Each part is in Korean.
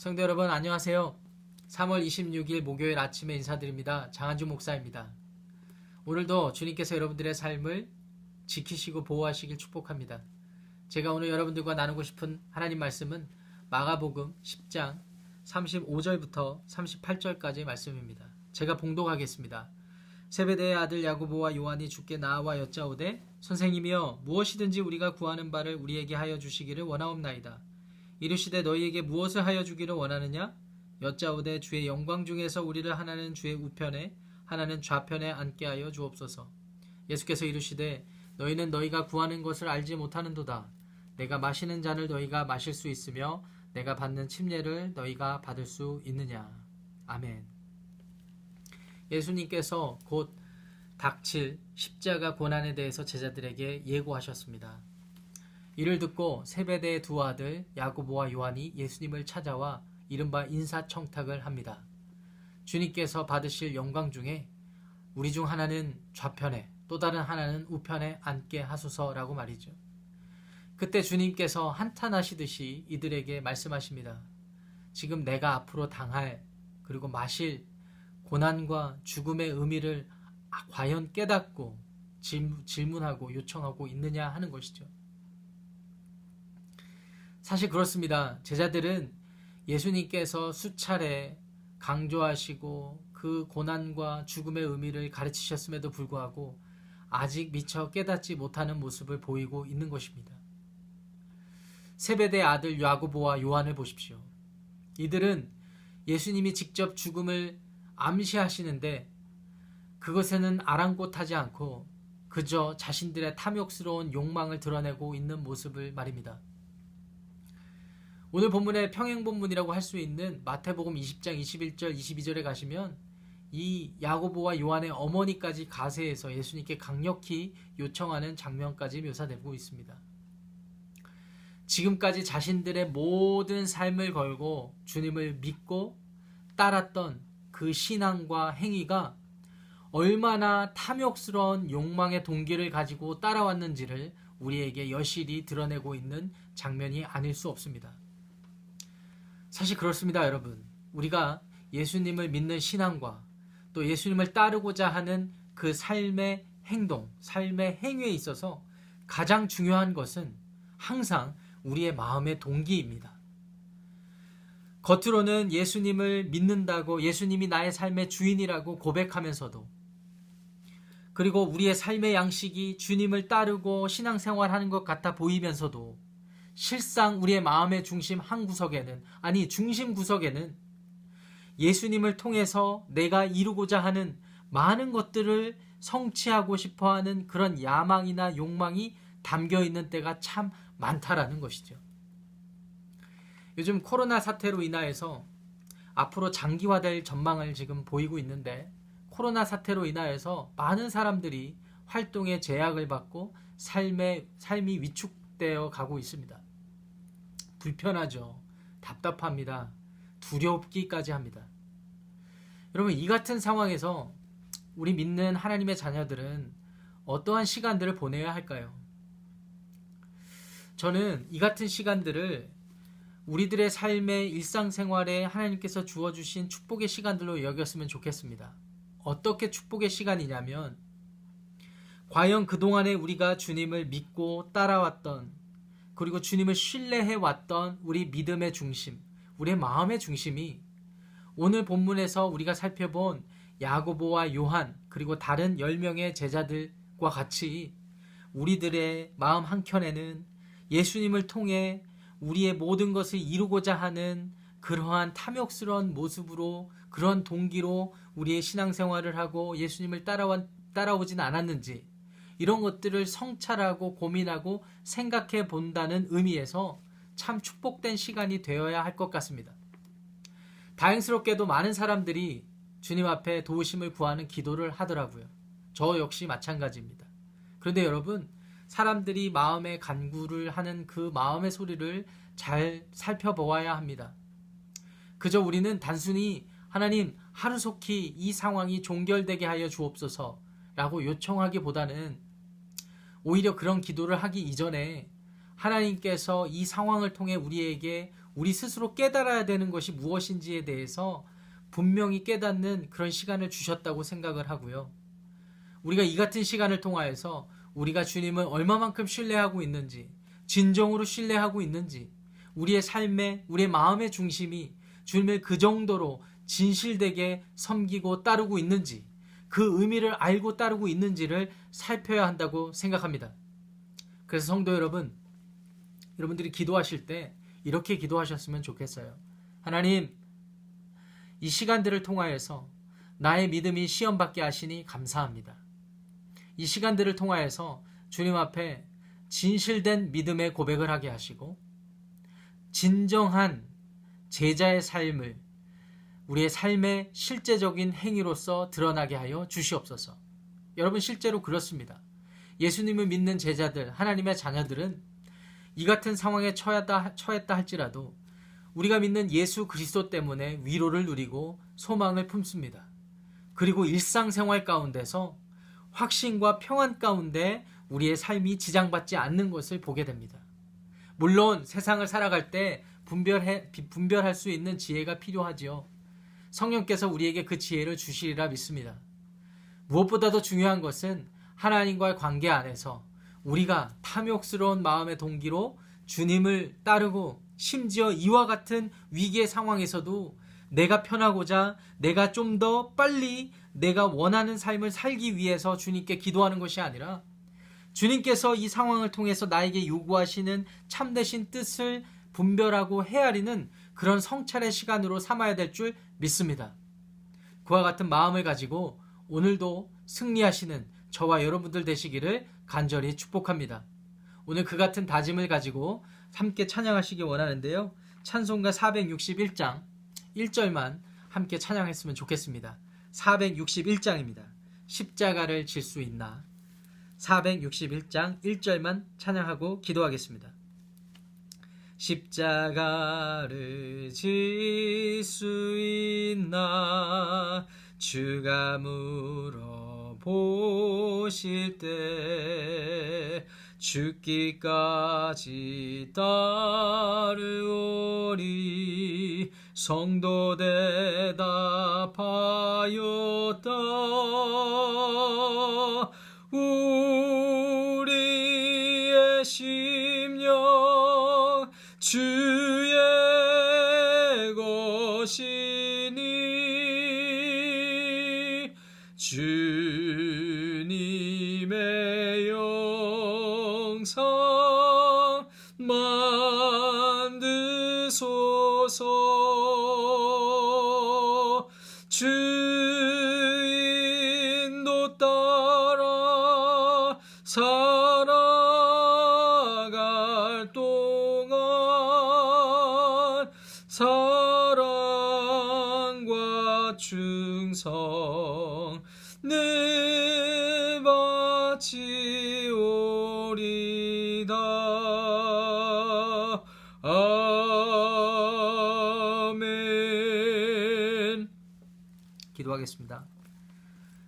성도 여러분 안녕하세요. 3월 26일 목요일 아침에 인사드립니다. 장한주 목사입니다. 오늘도 주님께서 여러분들의 삶을 지키시고 보호하시길 축복합니다. 제가 오늘 여러분들과 나누고 싶은 하나님 말씀은 마가복음 10장 35절부터 38절까지의 말씀입니다. 제가 봉독하겠습니다. 세베대의 아들 야고보와 요한이 주께 나와 여짜오되 선생님이여 무엇이든지 우리가 구하는 바를 우리에게 하여 주시기를 원하옵나이다. 이르시되 너희에게 무엇을 하여 주기를 원하느냐? 여짜오되 주의 영광 중에서 우리를 하나는 주의 우편에 하나는 좌편에 앉게 하여 주옵소서. 예수께서 이르시되 너희는 너희가 구하는 것을 알지 못하는도다. 내가 마시는 잔을 너희가 마실 수 있으며 내가 받는 침례를 너희가 받을 수 있느냐. 아멘. 예수님께서 곧 닥칠 십자가 고난에 대해서 제자들에게 예고하셨습니다. 이를 듣고 세베대의 두 아들 야고보와 요한이 예수님을 찾아와 이른바 인사청탁을 합니다. 주님께서 받으실 영광 중에 우리 중 하나는 좌편에 또 다른 하나는 우편에 앉게 하소서라고 말이죠. 그때 주님께서 한탄하시듯이 이들에게 말씀하십니다. 지금 내가 앞으로 당할 그리고 마실 고난과 죽음의 의미를 과연 깨닫고 질문하고 요청하고 있느냐 하는 것이죠. 사실 그렇습니다. 제자들은 예수님께서 수차례 강조하시고 그 고난과 죽음의 의미를 가르치셨음에도 불구하고 아직 미처 깨닫지 못하는 모습을 보이고 있는 것입니다. 세베대 아들 야고보와 요한을 보십시오. 이들은 예수님이 직접 죽음을 암시하시는데 그것에는 아랑곳하지 않고 그저 자신들의 탐욕스러운 욕망을 드러내고 있는 모습을 말입니다. 오늘 본문의 평행 본문이라고 할 수 있는 마태복음 20장 21절 22절에 가시면 이 야고보와 요한의 어머니까지 가세해서 예수님께 강력히 요청하는 장면까지 묘사되고 있습니다. 지금까지 자신들의 모든 삶을 걸고 주님을 믿고 따랐던 그 신앙과 행위가 얼마나 탐욕스러운 욕망의 동기를 가지고 따라왔는지를 우리에게 여실히 드러내고 있는 장면이 아닐 수 없습니다. 사실 그렇습니다, 여러분. 우리가 예수님을 믿는 신앙과 또 예수님을 따르고자 하는 그 삶의 행동, 삶의 행위에 있어서 가장 중요한 것은 항상 우리의 마음의 동기입니다. 겉으로는 예수님을 믿는다고 예수님이 나의 삶의 주인이라고 고백하면서도 그리고 우리의 삶의 양식이 주님을 따르고 신앙생활하는 것 같아 보이면서도 실상 우리의 마음의 중심 한 구석에는 아니 중심 구석에는 예수님을 통해서 내가 이루고자 하는 많은 것들을 성취하고 싶어 하는 그런 야망이나 욕망이 담겨 있는 때가 참 많다라는 것이죠. 요즘 코로나 사태로 인하여서 앞으로 장기화될 전망을 지금 보이고 있는데 코로나 사태로 인하여서 많은 사람들이 활동에 제약을 받고 삶의 삶이 위축되어 가고 있습니다. 불편하죠. 답답합니다. 두렵기까지 합니다. 여러분, 이 같은 상황에서 우리 믿는 하나님의 자녀들은 어떠한 시간들을 보내야 할까요? 저는 이 같은 시간들을 우리들의 삶의 일상생활에 하나님께서 주어주신 축복의 시간들로 여겼으면 좋겠습니다. 어떻게 축복의 시간이냐면, 과연 그동안에 우리가 주님을 믿고 따라왔던 그리고 주님을 신뢰해 왔던 우리 믿음의 중심, 우리의 마음의 중심이 오늘 본문에서 우리가 살펴본 야고보와 요한 그리고 다른 10명의 제자들과 같이 우리들의 마음 한켠에는 예수님을 통해 우리의 모든 것을 이루고자 하는 그러한 탐욕스러운 모습으로 그런 동기로 우리의 신앙생활을 하고 예수님을 따라와, 따라오진 않았는지 이런 것들을 성찰하고 고민하고 생각해 본다는 의미에서 참 축복된 시간이 되어야 할 것 같습니다. 다행스럽게도 많은 사람들이 주님 앞에 도우심을 구하는 기도를 하더라고요. 저 역시 마찬가지입니다. 그런데 여러분, 사람들이 마음의 간구를 하는 그 마음의 소리를 잘 살펴보아야 합니다. 그저 우리는 단순히 하나님 하루속히 이 상황이 종결되게 하여 주옵소서 라고 요청하기보다는 오히려 그런 기도를 하기 이전에 하나님께서 이 상황을 통해 우리에게 우리 스스로 깨달아야 되는 것이 무엇인지에 대해서 분명히 깨닫는 그런 시간을 주셨다고 생각을 하고요. 우리가 이 같은 시간을 통하여서 우리가 주님을 얼마만큼 신뢰하고 있는지, 진정으로 신뢰하고 있는지, 우리의 삶의, 우리의 마음의 중심이 주님을 그 정도로 진실되게 섬기고 따르고 있는지, 그 의미를 알고 따르고 있는지를 살펴야 한다고 생각합니다. 그래서 성도 여러분, 여러분들이 기도하실 때 이렇게 기도하셨으면 좋겠어요. 하나님, 이 시간들을 통하여서 나의 믿음이 시험받게 하시니 감사합니다. 이 시간들을 통하여서 주님 앞에 진실된 믿음의 고백을 하게 하시고 진정한 제자의 삶을 우리의 삶의 실제적인 행위로서 드러나게 하여 주시옵소서. 여러분 실제로 그렇습니다. 예수님을 믿는 제자들, 하나님의 자녀들은 이 같은 상황에 처했다, 처했다 할지라도 우리가 믿는 예수 그리스도 때문에 위로를 누리고 소망을 품습니다. 그리고 일상생활 가운데서 확신과 평안 가운데 우리의 삶이 지장받지 않는 것을 보게 됩니다. 물론 세상을 살아갈 때 분별해, 분별할 수 있는 지혜가 필요하지요. 성령께서 우리에게 그 지혜를 주시리라 믿습니다. 무엇보다도 중요한 것은 하나님과의 관계 안에서 우리가 탐욕스러운 마음의 동기로 주님을 따르고 심지어 이와 같은 위기의 상황에서도 내가 편하고자 내가 좀 더 빨리 내가 원하는 삶을 살기 위해서 주님께 기도하는 것이 아니라 주님께서 이 상황을 통해서 나에게 요구하시는 참되신 뜻을 분별하고 헤아리는 그런 성찰의 시간으로 삼아야 될 줄 믿습니다. 그와 같은 마음을 가지고 오늘도 승리하시는 저와 여러분들 되시기를 간절히 축복합니다. 오늘 그 같은 다짐을 가지고 함께 찬양하시기 원하는데요. 찬송가 461장 1절만 함께 찬양했으면 좋겠습니다. 461장입니다. 십자가를 질 수 있나? 461장 1절만 찬양하고 기도하겠습니다. 십자가를 질 수 있나? 주가 물어보실 때 죽기까지 따르오리 성도 대답하였다 영상 만드소서. 주인도 따라 살아갈 동안 사랑과 충성 기도하겠습니다.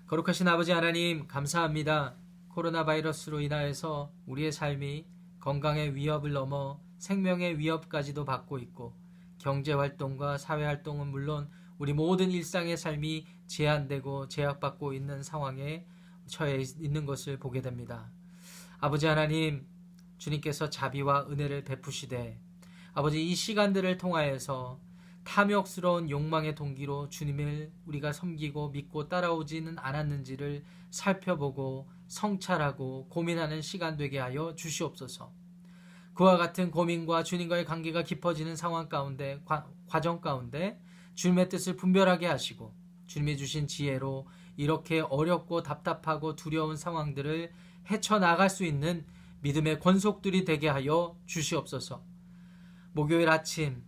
거룩하신 아버지 하나님 감사합니다. 코로나 바이러스로 인하여서 우리의 삶이 건강의 위협을 넘어 생명의 위협까지도 받고 있고 경제 활동과 사회 활동은 물론 우리 모든 일상의 삶이 제한되고 제약받고 있는 상황에 처해 있는 것을 보게 됩니다. 아버지 하나님, 주님께서 자비와 은혜를 베푸시되 아버지 이 시간들을 통하여서 탐욕스러운 욕망의 동기로 주님을 우리가 섬기고 믿고 따라오지는 않았는지를 살펴보고 성찰하고 고민하는 시간 되게 하여 주시옵소서. 그와 같은 고민과 주님과의 관계가 깊어지는 상황 가운데 과, 과정 가운데 주님의 뜻을 분별하게 하시고 주님이 주신 지혜로 이렇게 어렵고 답답하고 두려운 상황들을 헤쳐나갈 수 있는 믿음의 권속들이 되게 하여 주시옵소서. 목요일 아침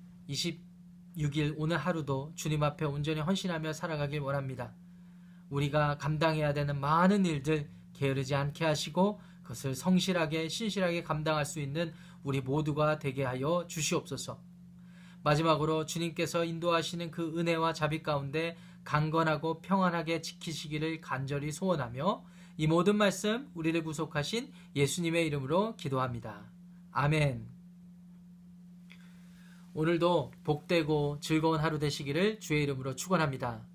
26일 오늘 하루도 주님 앞에 온전히 헌신하며 살아가길 원합니다. 우리가 감당해야 되는 많은 일들 게으르지 않게 하시고 그것을 성실하게 신실하게 감당할 수 있는 우리 모두가 되게 하여 주시옵소서. 마지막으로 주님께서 인도하시는 그 은혜와 자비 가운데 강건하고 평안하게 지키시기를 간절히 소원하며 이 모든 말씀 우리를 구속하신 예수님의 이름으로 기도합니다. 아멘. 오늘도 복되고 즐거운 하루 되시기를 주의 이름으로 축원합니다.